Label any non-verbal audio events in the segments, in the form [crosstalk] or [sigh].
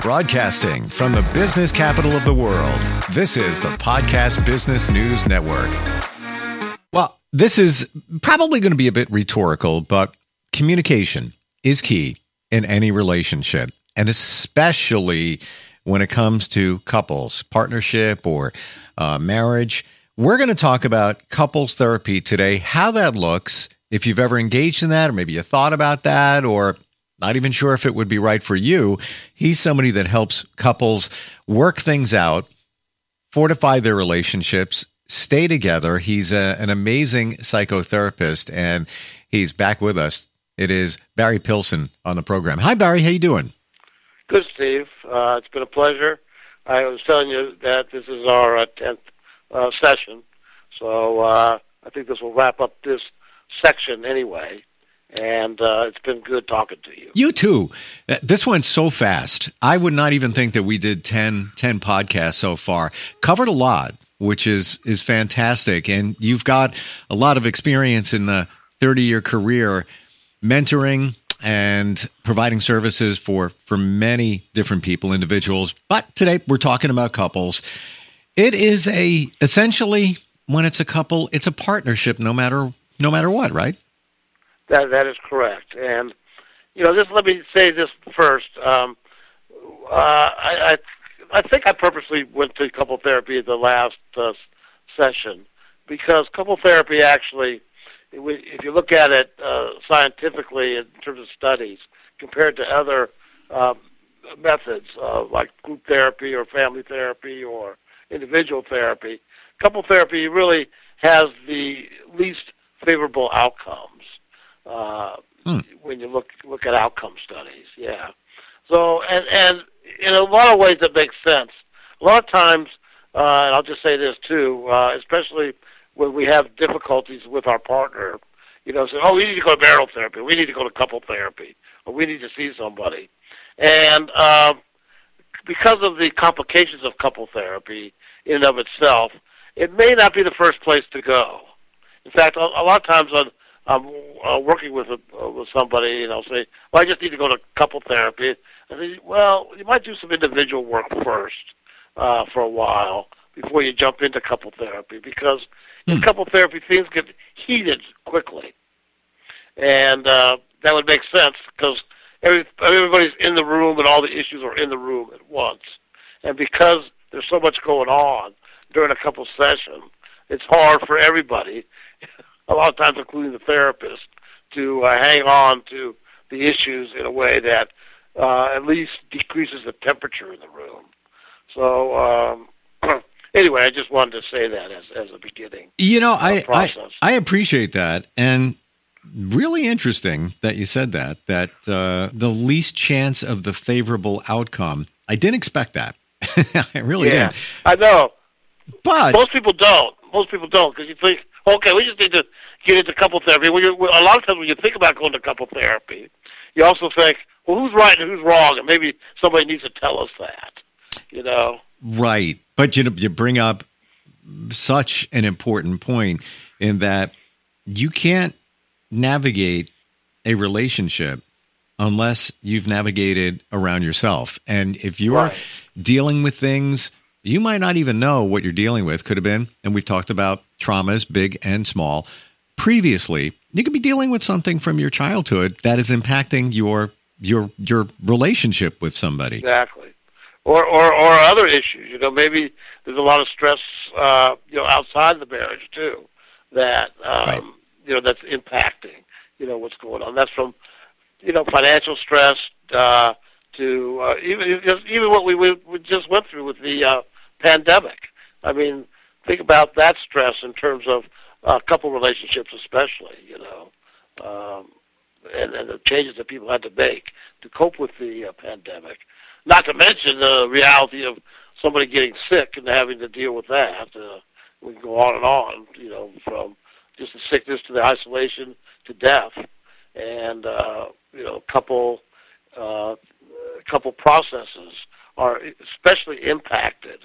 Broadcasting from the business capital of the world, this is the Podcast Business News Network. Well, this is probably going to be a bit rhetorical, but communication is key in any relationship, and especially when it comes to couples, partnership, or uh, marriage. We're going to talk about couples therapy today, how that looks, if you've ever engaged in that, or maybe you thought about that, or not even sure if it would be right for you. He's somebody that helps couples work things out, fortify their relationships, stay together. He's a, an amazing psychotherapist, and he's back with us. It is Barry Pilson on the program. Hi, Barry. How you doing? Good, Steve. Uh, it's been a pleasure. I was telling you that this is our uh, tenth uh, session, so uh, I think this will wrap up this section anyway and uh, it's been good talking to you. You too. Uh, this went so fast. I would not even think that we did 10, 10 podcasts so far. Covered a lot, which is is fantastic. And you've got a lot of experience in the 30 year career mentoring and providing services for for many different people, individuals. But today we're talking about couples. It is a essentially when it's a couple, it's a partnership no matter no matter what, right? That that is correct. And you know, just let me say this first. Um, uh, I, I I think I purposely went to couple therapy the last uh, session because couple therapy actually, if you look at it uh, scientifically in terms of studies compared to other um, methods uh, like group therapy or family therapy or individual therapy, couple therapy really has the least favorable outcomes uh, hmm. when you look look at outcome studies. Yeah. So and and in a lot of ways it makes sense. A lot of times, uh, and I'll just say this too, uh, especially when we have difficulties with our partner, you know, say, oh, we need to go to marital therapy, we need to go to couple therapy, or we need to see somebody, and uh, because of the complications of couple therapy in and of itself, it may not be the first place to go. In fact, a, a lot of times on I'm uh, working with a, uh, with somebody, and I'll say, "Well, I just need to go to couple therapy." I say, "Well, you might do some individual work first uh, for a while before you jump into couple therapy, because in hmm. couple therapy things get heated quickly, and uh, that would make sense because every, everybody's in the room and all the issues are in the room at once, and because there's so much going on during a couple session, it's hard for everybody." A lot of times including the therapist, to uh, hang on to the issues in a way that uh, at least decreases the temperature in the room. So um, [clears throat] anyway, I just wanted to say that as, as a beginning. You know, I, I, I appreciate that, and really interesting that you said that. That uh, the least chance of the favorable outcome. I didn't expect that. [laughs] I really yeah, didn't. I know, but most people don't. Most people don't because you think Okay, we just need to get into couple therapy. When you, a lot of times when you think about going to couple therapy, you also think, well, who's right and who's wrong, and maybe somebody needs to tell us that. You know, right? But you you bring up such an important point in that you can't navigate a relationship unless you've navigated around yourself. And if you're right. dealing with things you might not even know what you're dealing with. Could have been and we've talked about traumas big and small. Previously you could be dealing with something from your childhood that is impacting your your your relationship with somebody. Exactly. Or or or other issues. You know maybe there's a lot of stress uh you know outside the marriage too that um right. you know that's impacting you know what's going on. That's from you know financial stress uh to uh, even even what we, we just went through with the uh, pandemic. I mean, think about that stress in terms of uh, couple relationships, especially. You know, um, and, and the changes that people had to make to cope with the uh, pandemic. Not to mention the reality of somebody getting sick and having to deal with that. Uh, we can go on and on. You know, from just the sickness to the isolation to death, and uh, you know, couple uh, couple processes are especially impacted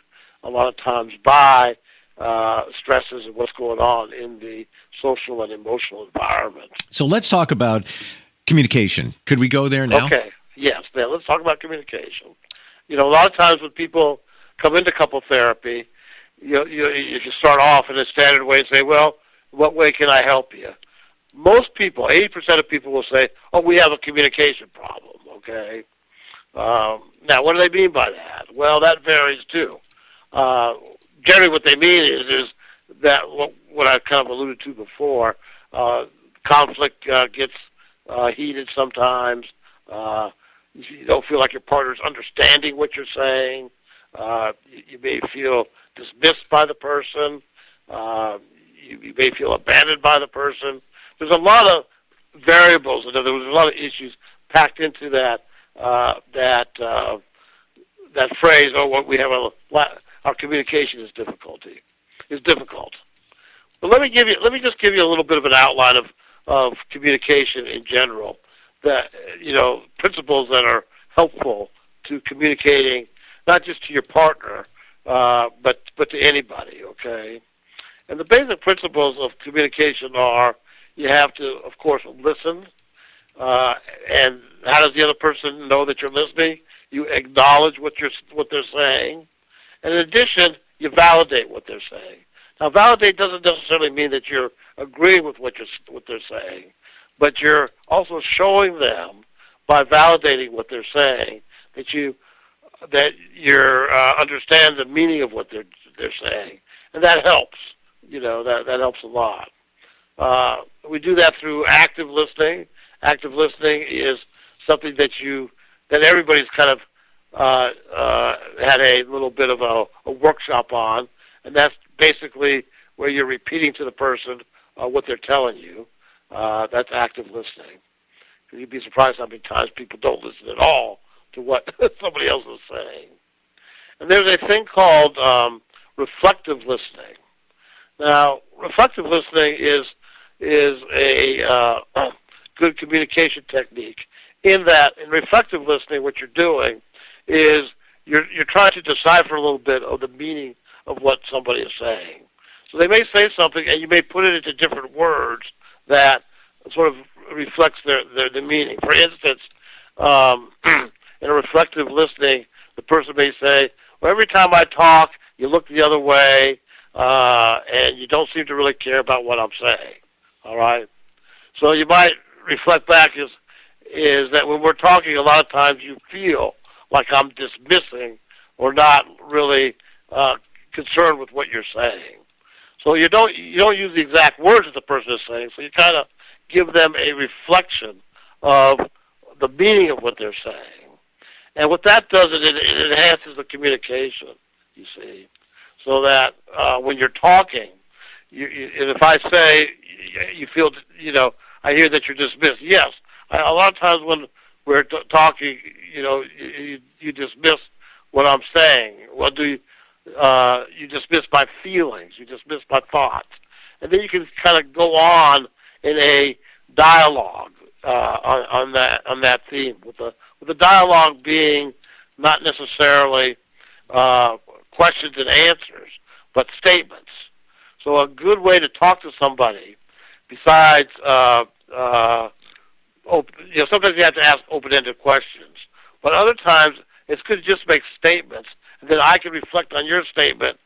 a lot of times by uh, stresses of what's going on in the social and emotional environment. So let's talk about communication. Could we go there now? Okay. Yes. Now let's talk about communication. You know, a lot of times when people come into couple therapy, you you you start off in a standard way and say, "Well, what way can I help you?" Most people, eighty percent of people will say, "Oh, we have a communication problem." Okay. Um, now, what do they mean by that? Well, that varies too. Uh, generally, what they mean is is that what, what I kind of alluded to before. Uh, conflict uh, gets uh, heated sometimes. Uh, you don't feel like your partner's understanding what you're saying. Uh, you, may feel dismissed by the person. Uh, you, you may feel abandoned by the person. There's a lot of variables. There there's a lot of issues packed into that uh, that uh, that phrase. Oh, what we have a our communication is difficulty is difficult. But let me give you let me just give you a little bit of an outline of of communication in general. That you know principles that are helpful to communicating not just to your partner, uh, but but to anybody. Okay, and the basic principles of communication are you have to, of course, listen. Uh, and how does the other person know that you're listening? You acknowledge what you're what they're saying, and in addition, you validate what they're saying. Now, validate doesn't necessarily mean that you're agreeing with what you're what they're saying, but you're also showing them by validating what they're saying that you that you uh, understand the meaning of what they're they're saying, and that helps. You know that that helps a lot. Uh, we do that through active listening. Active listening is something that you that everybody's kind of uh, uh, had a little bit of a, a workshop on, and that's basically where you're repeating to the person uh, what they're telling you. Uh, that's active listening. You'd be surprised how many times people don't listen at all to what [laughs] somebody else is saying. And there's a thing called um, reflective listening. Now, reflective listening is is a uh, [clears throat] good communication technique. In that, in reflective listening, what you're doing is you're you're trying to decipher a little bit of the meaning of what somebody is saying. So they may say something, and you may put it into different words that sort of reflects their their, their meaning. For instance, um, [clears throat] in a reflective listening, the person may say, "Well, every time I talk, you look the other way, uh, and you don't seem to really care about what I'm saying." All right. So you might reflect back is is that when we're talking, a lot of times you feel like I'm dismissing or not really uh, concerned with what you're saying. So you don't you don't use the exact words that the person is saying. So you kind of give them a reflection of the meaning of what they're saying. And what that does is it, it enhances the communication. You see, so that uh, when you're talking, you, you, and if I say you feel, you know, I hear that you're dismissed. Yes, I, a lot of times when we're t- talking, you know, you, you dismiss what I'm saying. Well, do you? Uh, you dismiss my feelings. You dismiss my thoughts, and then you can kind of go on in a dialogue uh, on, on that on that theme. With the with the dialogue being not necessarily uh, questions and answers, but statements. So a good way to talk to somebody besides, uh, uh, open, you know, sometimes you have to ask open-ended questions, but other times it's good to just make statements, and then I can reflect on your statement,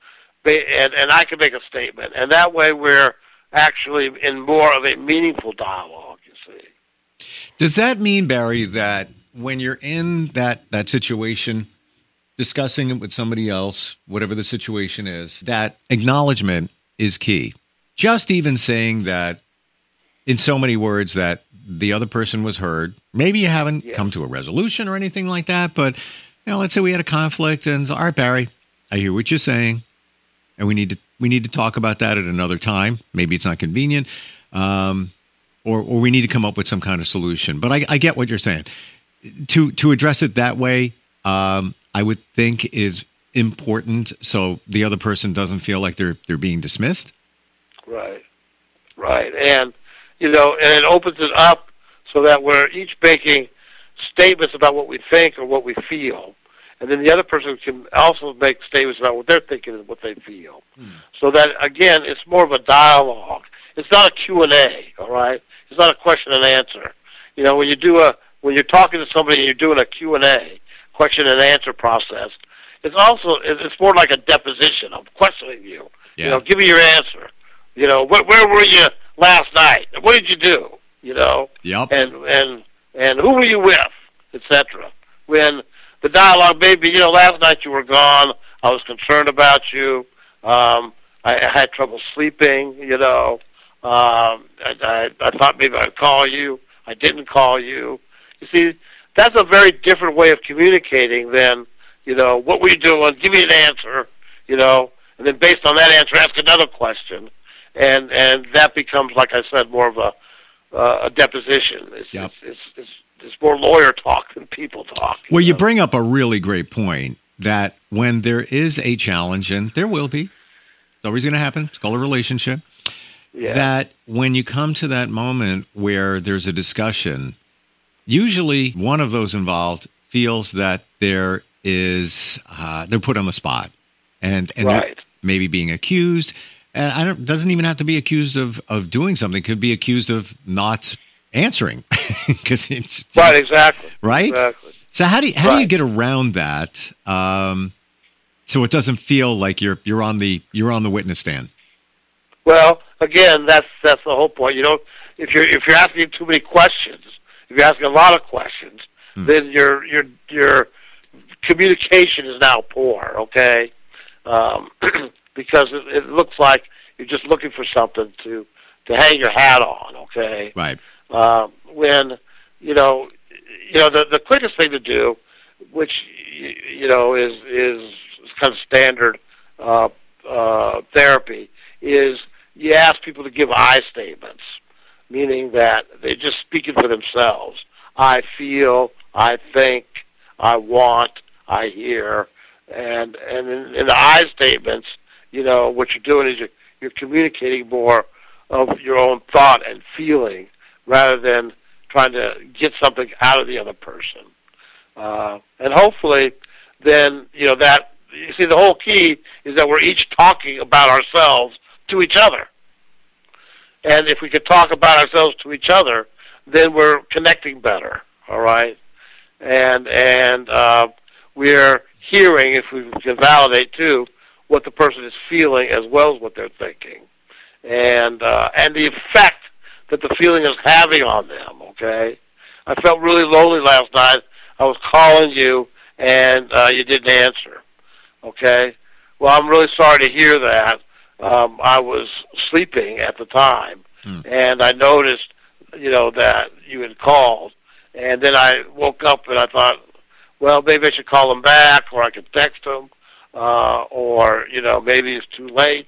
and, and I can make a statement, and that way we're actually in more of a meaningful dialogue. You see. Does that mean, Barry, that when you're in that that situation? discussing it with somebody else, whatever the situation is, that acknowledgement is key. Just even saying that in so many words that the other person was heard. Maybe you haven't yeah. come to a resolution or anything like that, but you know, let's say we had a conflict and all right, Barry, I hear what you're saying, and we need to we need to talk about that at another time. Maybe it's not convenient, um, or or we need to come up with some kind of solution. But I, I get what you're saying. To to address it that way, um, I would think is important, so the other person doesn't feel like they're they're being dismissed. Right, right, and you know, and it opens it up so that we're each making statements about what we think or what we feel, and then the other person can also make statements about what they're thinking and what they feel. Hmm. So that again, it's more of a dialogue. It's not a Q and A. All right, it's not a question and answer. You know, when you do a when you're talking to somebody and you're doing a Q and A, question and answer process. It's also it's more like a deposition. I'm questioning you. Yeah. You know, give me your answer. You know, where, where were you last night? What did you do? You know, Yep. and and and who were you with, etc. When the dialogue, maybe you know, last night you were gone. I was concerned about you. Um, I, I had trouble sleeping. You know, um, I, I, I thought maybe I'd call you. I didn't call you. You see, that's a very different way of communicating than you know what were you doing. Give me an answer. You know, and then based on that answer, ask another question, and and that becomes, like I said, more of a uh, a deposition. It's, Yep. it's, it's, it's, it's more lawyer talk than people talk. Well, you bring up a really great point that when there is a challenge, and there will be, it's always going to happen. It's called a relationship. yeah. That when you come to that moment where there's a discussion, usually one of those involved feels that there is uh, they're put on the spot, and and right. maybe being accused. And I don't doesn't even have to be accused of of doing something. Could be accused of not answering [laughs] because it's Right. Exactly. right. Exactly. So how do you, how do you get around that? Um, so it doesn't feel like you're you're on the you're on the witness stand. Well, again, that's that's the whole point. You know, if you're if you're asking too many questions, if you're asking a lot of questions, Hmm. then your your your communication is now poor. Okay, um, [clears throat] because it, it looks like you're just looking for something to to hang your hat on. Okay, Right. um, when you know you know the the quickest thing to do, which you know is is kind of standard uh, uh, therapy, is you ask people to give I statements, meaning that they're just speaking for themselves. I feel, I think, I want, I hear, and and in, in the I statements, you know what you're doing is you're, you're communicating more of your own thought and feeling rather than trying to get something out of the other person. Uh, and hopefully, then you know that you see the whole key is that we're each talking about ourselves to each other. And if we could talk about ourselves to each other, then we're connecting better. All right, and and uh, we're hearing, if we can validate too, what the person is feeling as well as what they're thinking, and uh, and the effect that the feeling is having on them. Okay, I felt really lonely last night. I was calling you, and uh, you didn't answer. Okay, well, I'm really sorry to hear that. Um, I was sleeping at the time, Hmm. and I noticed, you know, that you had called, and then I woke up and I thought, well, maybe I should call him back, or I could text him, uh, or you know, maybe it's too late.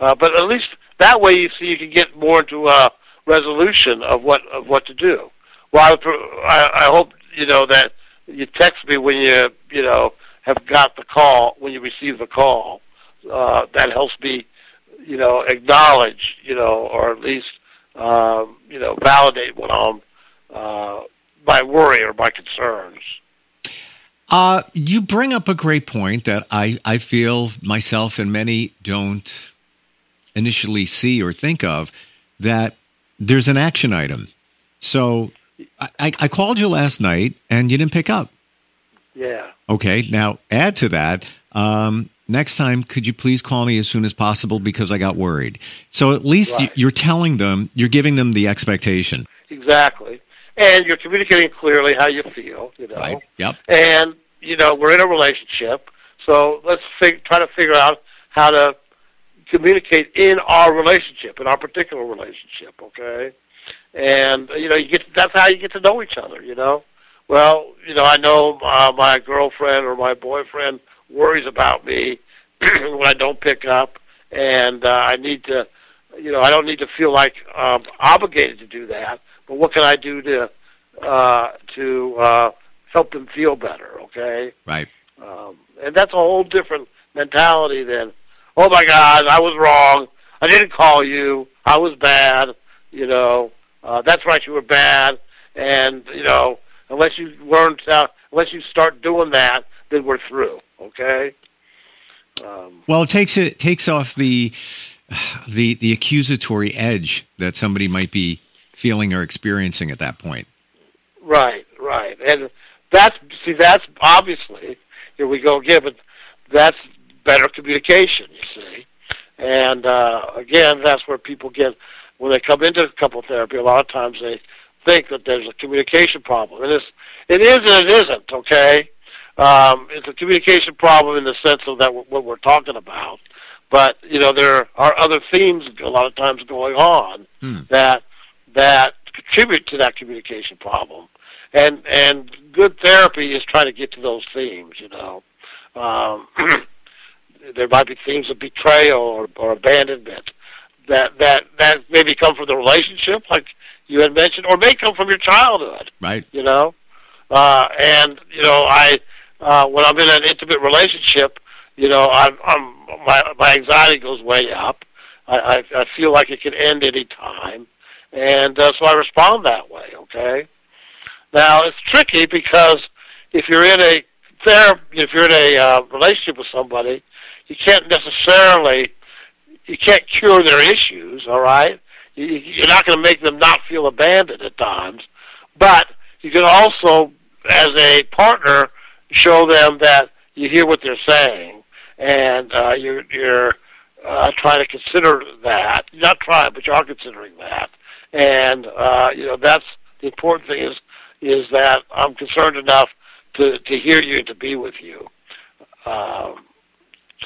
Uh, but at least that way, you see, you can get more into a resolution of what of what to do. Well, I, I hope you know that you text me when you you know have got the call when you receive the call. Uh, that helps me, you know, acknowledge, you know, or at least um, you know validate what I'm uh, my worry or my concerns. Uh, you bring up a great point that I, I feel myself and many don't initially see or think of that there's an action item. So I, I called you last night and you didn't pick up. Yeah. Okay. Now add to that. Um, next time, could you please call me as soon as possible because I got worried. So at least Right. you're telling them, you're giving them the expectation. Exactly. And you're communicating clearly how you feel, you know. Right. Yep. And, you know, we're in a relationship, so let's fig- try to figure out how to communicate in our relationship, in our particular relationship, okay? And, you know, you get that's how you get to know each other, you know? Well, you know, I know uh, my girlfriend or my boyfriend worries about me [clears throat] when I don't pick up, and uh, I need to, you know, I don't need to feel like um, obligated to do that. But what can I do to uh, to uh, help them feel better? Okay, Right. um, and that's a whole different mentality than, oh my God, I was wrong. I didn't call you. I was bad. You know, uh, that's right. You were bad, and you know, unless you learn to, unless you start doing that, then we're through. Okay. Um, Well, it takes it takes off the the the accusatory edge that somebody might be feeling or experiencing at that point. Right, right. And that's see that's obviously here we go again, but that's better communication. You see, and uh, again, that's where people get when they come into couple therapy. A lot of times they think that there's a communication problem, and it's it is and it isn't. Okay, um, it's a communication problem in the sense of that what we're talking about. But you know there are other themes a lot of times going on hmm. that that contribute to that communication problem, and and good therapy is trying to get to those themes. You know, um, [clears throat] there might be themes of betrayal or, or abandonment that that that maybe come from the relationship, like you had mentioned, or may come from your childhood. Right. You know, uh, and you know, I uh, when I'm in an intimate relationship, you know, I'm, I'm my my anxiety goes way up. I, I I feel like it can end any time, and uh, so I respond that way. Okay. Now it's tricky because if you're in a therapy, if you're in a uh, relationship with somebody, you can't necessarily you can't cure their issues. All right, you, you're not going to make them not feel abandoned at times, but you can also, as a partner, show them that you hear what they're saying and uh, you're you're uh, trying to consider that. Not trying, but you are considering that. And uh, you know that's the important thing is is that I'm concerned enough to to hear you and to be with you. Um,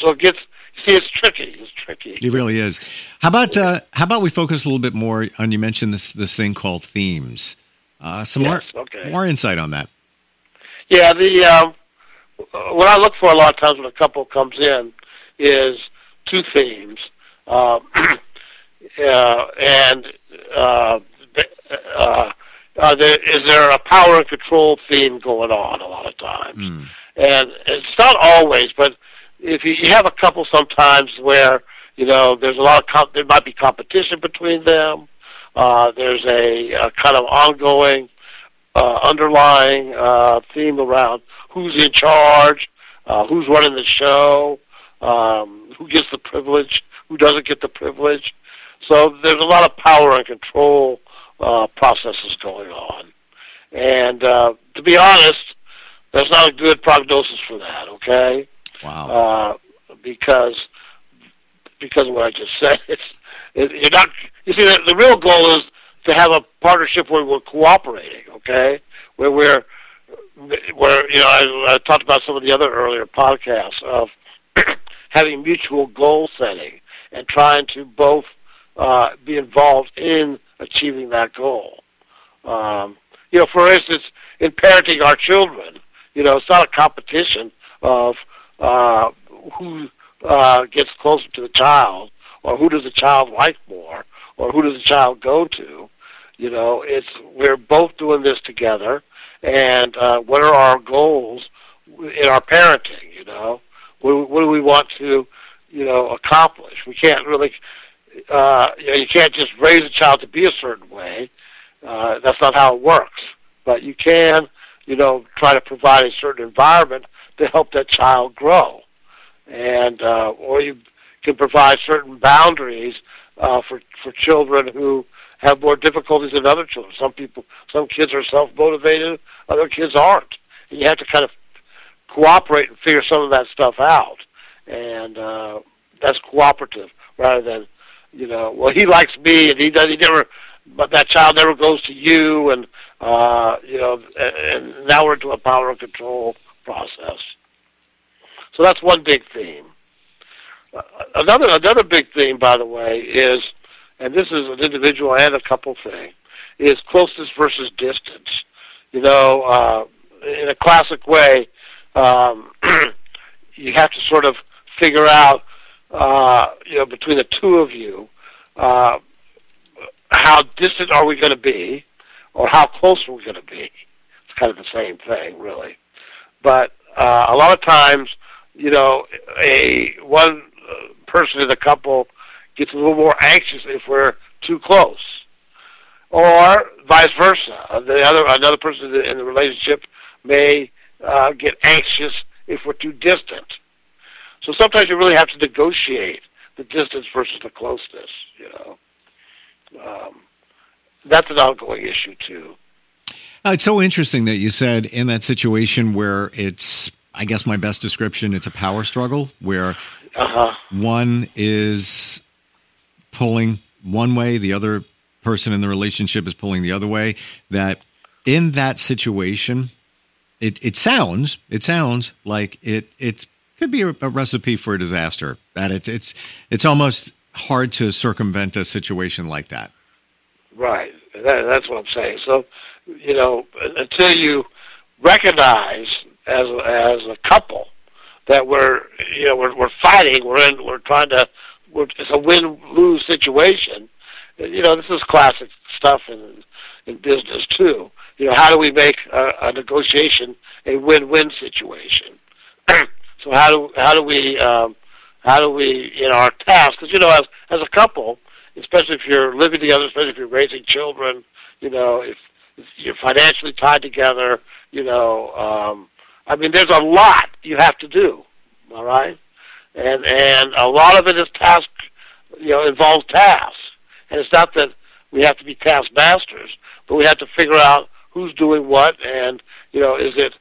so it gets see it's tricky. It's tricky. It really is. How about uh, how about we focus a little bit more on you mentioned this this thing called themes. Uh, some yes, more okay. more insight on that. Yeah, the um, what I look for a lot of times when a couple comes in is two themes, uh, [clears throat] uh, and uh, uh, uh, there, is there a power and control theme going on a lot of times, mm. and it's not always, but if you, you have a couple sometimes where you know there's a lot of comp- there might be competition between them. Uh, there's a, a kind of ongoing uh, underlying uh, theme around who's in charge, uh, who's running the show, um, who gets the privilege, who doesn't get the privilege. So there's a lot of power and control uh, processes going on. And uh, to be honest, that's not a good prognosis for that. Okay. Wow. Uh, because because of what I just [laughs] said, it's it, you're not. You see, the, the real goal is to have a partnership where we're cooperating. Okay, where we're where you know I, I talked about some of the other earlier podcasts of [clears throat] having mutual goal setting and trying to both uh, be involved in achieving that goal. Um, you know, for instance, in parenting our children, you know, it's not a competition of uh, who uh, gets closer to the child or who does the child like more or who does the child go to. You know, it's we're both doing this together and uh, what are our goals in our parenting? You know, what, what do we want to, you know, accomplish? We can't really, uh, you know, you can't just raise a child to be a certain way. Uh, that's not how it works. But you can, you know, try to provide a certain environment to help that child grow, and uh, or you can provide certain boundaries uh, for for children who have more difficulties than other children. Some people, some kids are self motivated, other kids aren't. And you have to kind of cooperate and figure some of that stuff out. And uh, that's cooperative rather than, you know, well, he likes me and he does, he never, but that child never goes to you. And, uh, you know, and, and now we're into a power control process. So that's one big theme. Uh, another another big theme, by the way, is, and this is an individual and a couple thing, is closeness versus distance you know, uh, in a classic way, um, [clears throat] you have to sort of figure out, uh, you know, between the two of you, uh, how distant are we going to be, or how close are we going to be? It's kind of the same thing, really. But uh, a lot of times, you know, a one person in the couple gets a little more anxious if we're too close or vice versa. The other another person in the relationship may uh, get anxious if we're too distant. So sometimes you really have to negotiate the distance versus the closeness. You know, um, that's an ongoing issue too. Uh, it's so interesting that you said in that situation where it's, I guess my best description, it's a power struggle where Uh-huh. one is pulling one way, the other person in the relationship is pulling the other way. That in that situation, it, it sounds it sounds like it it could be a, a recipe for a disaster. That it, it's it's almost hard to circumvent a situation like that. Right. That, that's what I'm saying. So, you know, until you recognize as as a couple that we're you know we're we're fighting, we're in, we're trying to, we're, it's a win lose situation. You know, this is classic stuff in in business too. You know, how do we make a, a negotiation a win win situation? [clears throat] so how do how do we um, how do we in our task? Because you know, as as a couple, especially if you're living together, especially if you're raising children, you know, if, if you're financially tied together, you know, um, I mean, there's a lot you have to do. All right, and and a lot of it is task, you know, involves tasks, and it's not that we have to be taskmasters, but we have to figure out who's doing what, and you know, is it,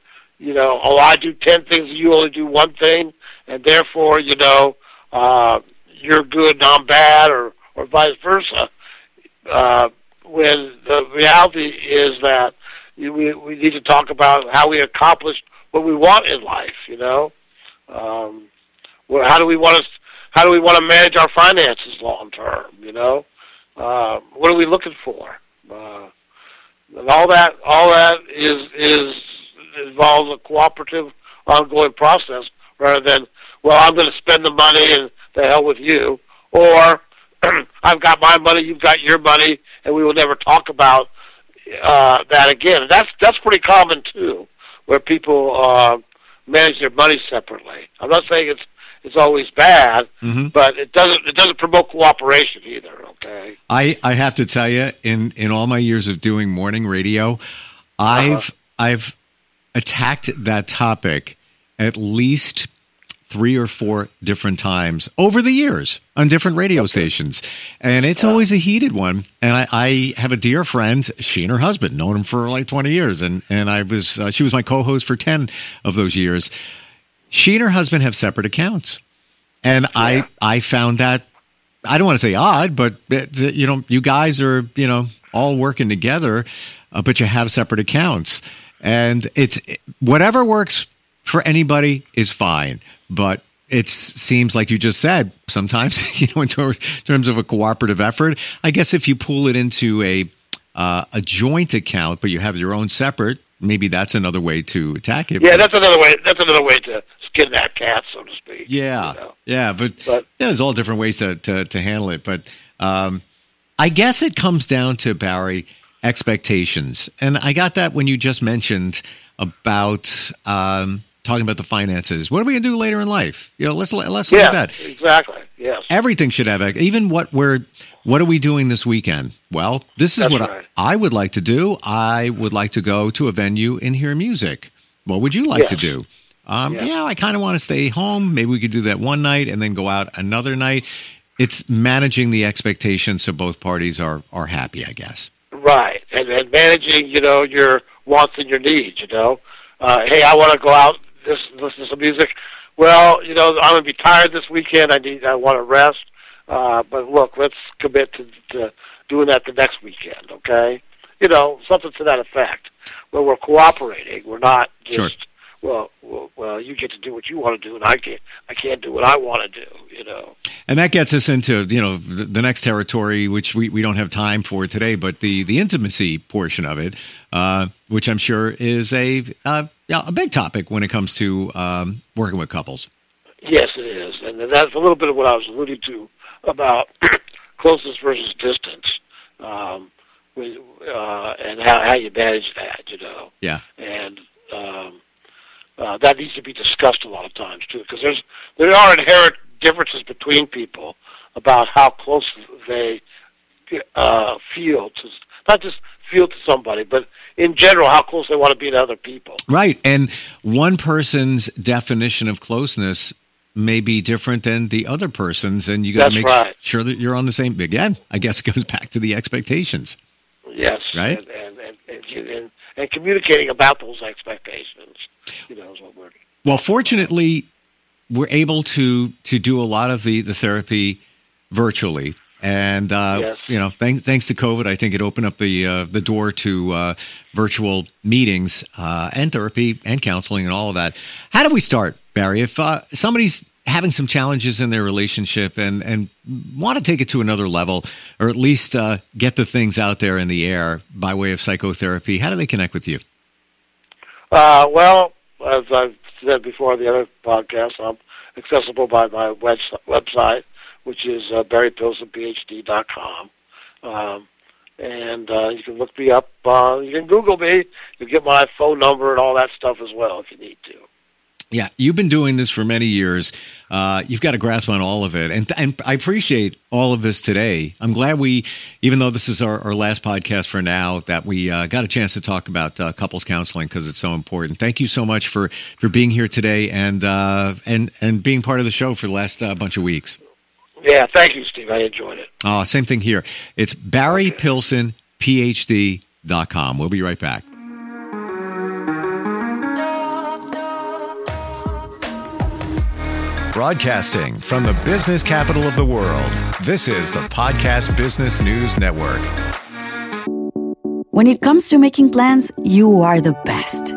you know, oh, I do ten things, you only do one thing, and therefore, you know, uh, you're good and I'm bad, or or vice versa. Uh, when the reality is that we we need to talk about how we accomplish what we want in life. You know, um, well, how do we want to how do we want to manage our finances long term? You know, uh, what are we looking for? Uh, and all that all that is is involves a cooperative, ongoing process rather than well, I'm going to spend the money and the hell with you, or [clears throat] I've got my money, you've got your money, and we will never talk about uh, that again. And that's that's pretty common too, where people uh, manage their money separately. I'm not saying it's it's always bad, Mm-hmm. but it doesn't it doesn't promote cooperation either. Okay. I, I have to tell you, in, in all my years of doing morning radio, I've Uh-huh. I've attacked that topic at least three or four different times over the years on different radio stations, and it's always a heated one. And I, I have a dear friend, she and her husband, known him for like twenty years, and and I was uh, she was my co-host for ten of those years. She and her husband have separate accounts, and I I found that I don't want to say odd, but uh, you know, you guys are you know all working together, uh, but you have separate accounts, and it's whatever works for anybody is fine. But it seems like you just said sometimes [laughs] you know in terms of a cooperative effort. I guess if you pull it into a uh, a joint account, but you have your own separate, maybe that's another way to attack it. Yeah, that's another way. That's another way to skin that cat, so to speak. Yeah, you know. yeah, but, But- yeah, there's all different ways to, to, to handle it. But um, I guess it comes down to Barry expectations, and I got that when you just mentioned about um, talking about the finances. What are we gonna do later in life? You know, let's let's look Yeah, at that. exactly. Yes. Everything should have even what we're what are we doing this weekend? Well, this is That's what right. I, I would like to do. I would like to go to a venue and hear music. What would you like to do? Um, Yeah. Yeah, I kind of want to stay home. Maybe we could do that one night and then go out another night. It's managing the expectations so both parties are are happy. I guess. Right, and, and managing, you know, your wants and your needs. You know, uh, hey, I want to go out, this listen to some music. Well, you know, I'm gonna be tired this weekend. I need, I want to rest. Uh, but look, let's commit to, to doing that the next weekend. Okay, you know, something to that effect, where we're cooperating. We're not just. Sure. Well, well, well, you get to do what you want to do, and I can't. I can't do what I want to do. You know. And that gets us into you know the, the next territory, which we, we don't have time for today, but the the intimacy portion of it, uh, which I'm sure is a uh, yeah, a big topic when it comes to um, working with couples. Yes, it is, and that's a little bit of what I was alluding to about [clears throat] closeness versus distance, um, with, uh, and how how you manage that, you know. Yeah. And um, uh, that needs to be discussed a lot of times too, because there's there are inherent differences between people about how close they uh, feel to not just feel to somebody, but in general how close they want to be to other people. Right. And one person's definition of closeness may be different than the other person's, and you got to make right. sure that you're on the same. Again, I guess it goes back to the expectations. Yes, right, and and, and, and, and communicating about those expectations. You know, is what we're. Well, fortunately, we're able to to do a lot of the the therapy virtually. And uh, yes. you know, thanks thanks to COVID, I think it opened up the uh, the door to uh, virtual meetings uh, and therapy and counseling and all of that. How do we start, Barry? If uh, somebody's having some challenges in their relationship and and want to take it to another level, or at least uh, get the things out there in the air by way of psychotherapy, how do they connect with you? well, as I've before, the other podcast, I'm accessible by my website which is uh, barrypilsonphd.com. Um, and uh, you can look me up. Uh, you can Google me. You'll get my phone number and all that stuff as well if you need to. Yeah, you've been doing this for many years. Uh, you've got a grasp on all of it, and and I appreciate all of this today. I'm glad we, even though this is our, our last podcast for now, that we uh, got a chance to talk about uh, couples counseling because it's so important. Thank you so much for for being here today and uh, and and being part of the show for the last uh, bunch of weeks. Yeah, thank you, Steve. I enjoyed it. Oh, same thing here. It's barrypilsonphd.com. We'll be right back. Broadcasting from the business capital of the world, this is the Podcast Business News Network. When it comes to making plans, you are the best.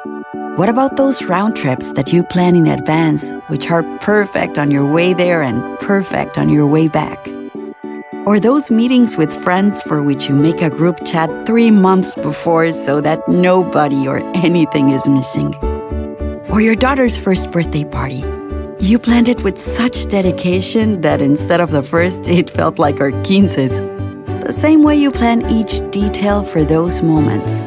What about those round trips that you plan in advance, which are perfect on your way there and perfect on your way back? Or those meetings with friends for which you make a group chat three months before so that nobody or anything is missing? Or your daughter's first birthday party? You planned it with such dedication that instead of the first, [laughs] it felt like our quinces. The same way you plan each detail for those moments.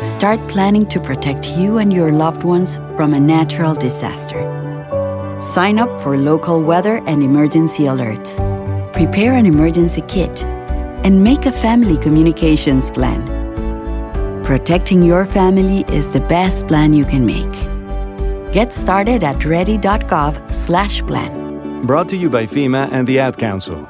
Start planning to protect you and your loved ones from a natural disaster. Sign up for local weather and emergency alerts. Prepare an emergency kit and make a family communications plan. Protecting your family is the best plan you can make. Get started at ready.gov slash plan. Brought to you by FEMA and the Ad Council.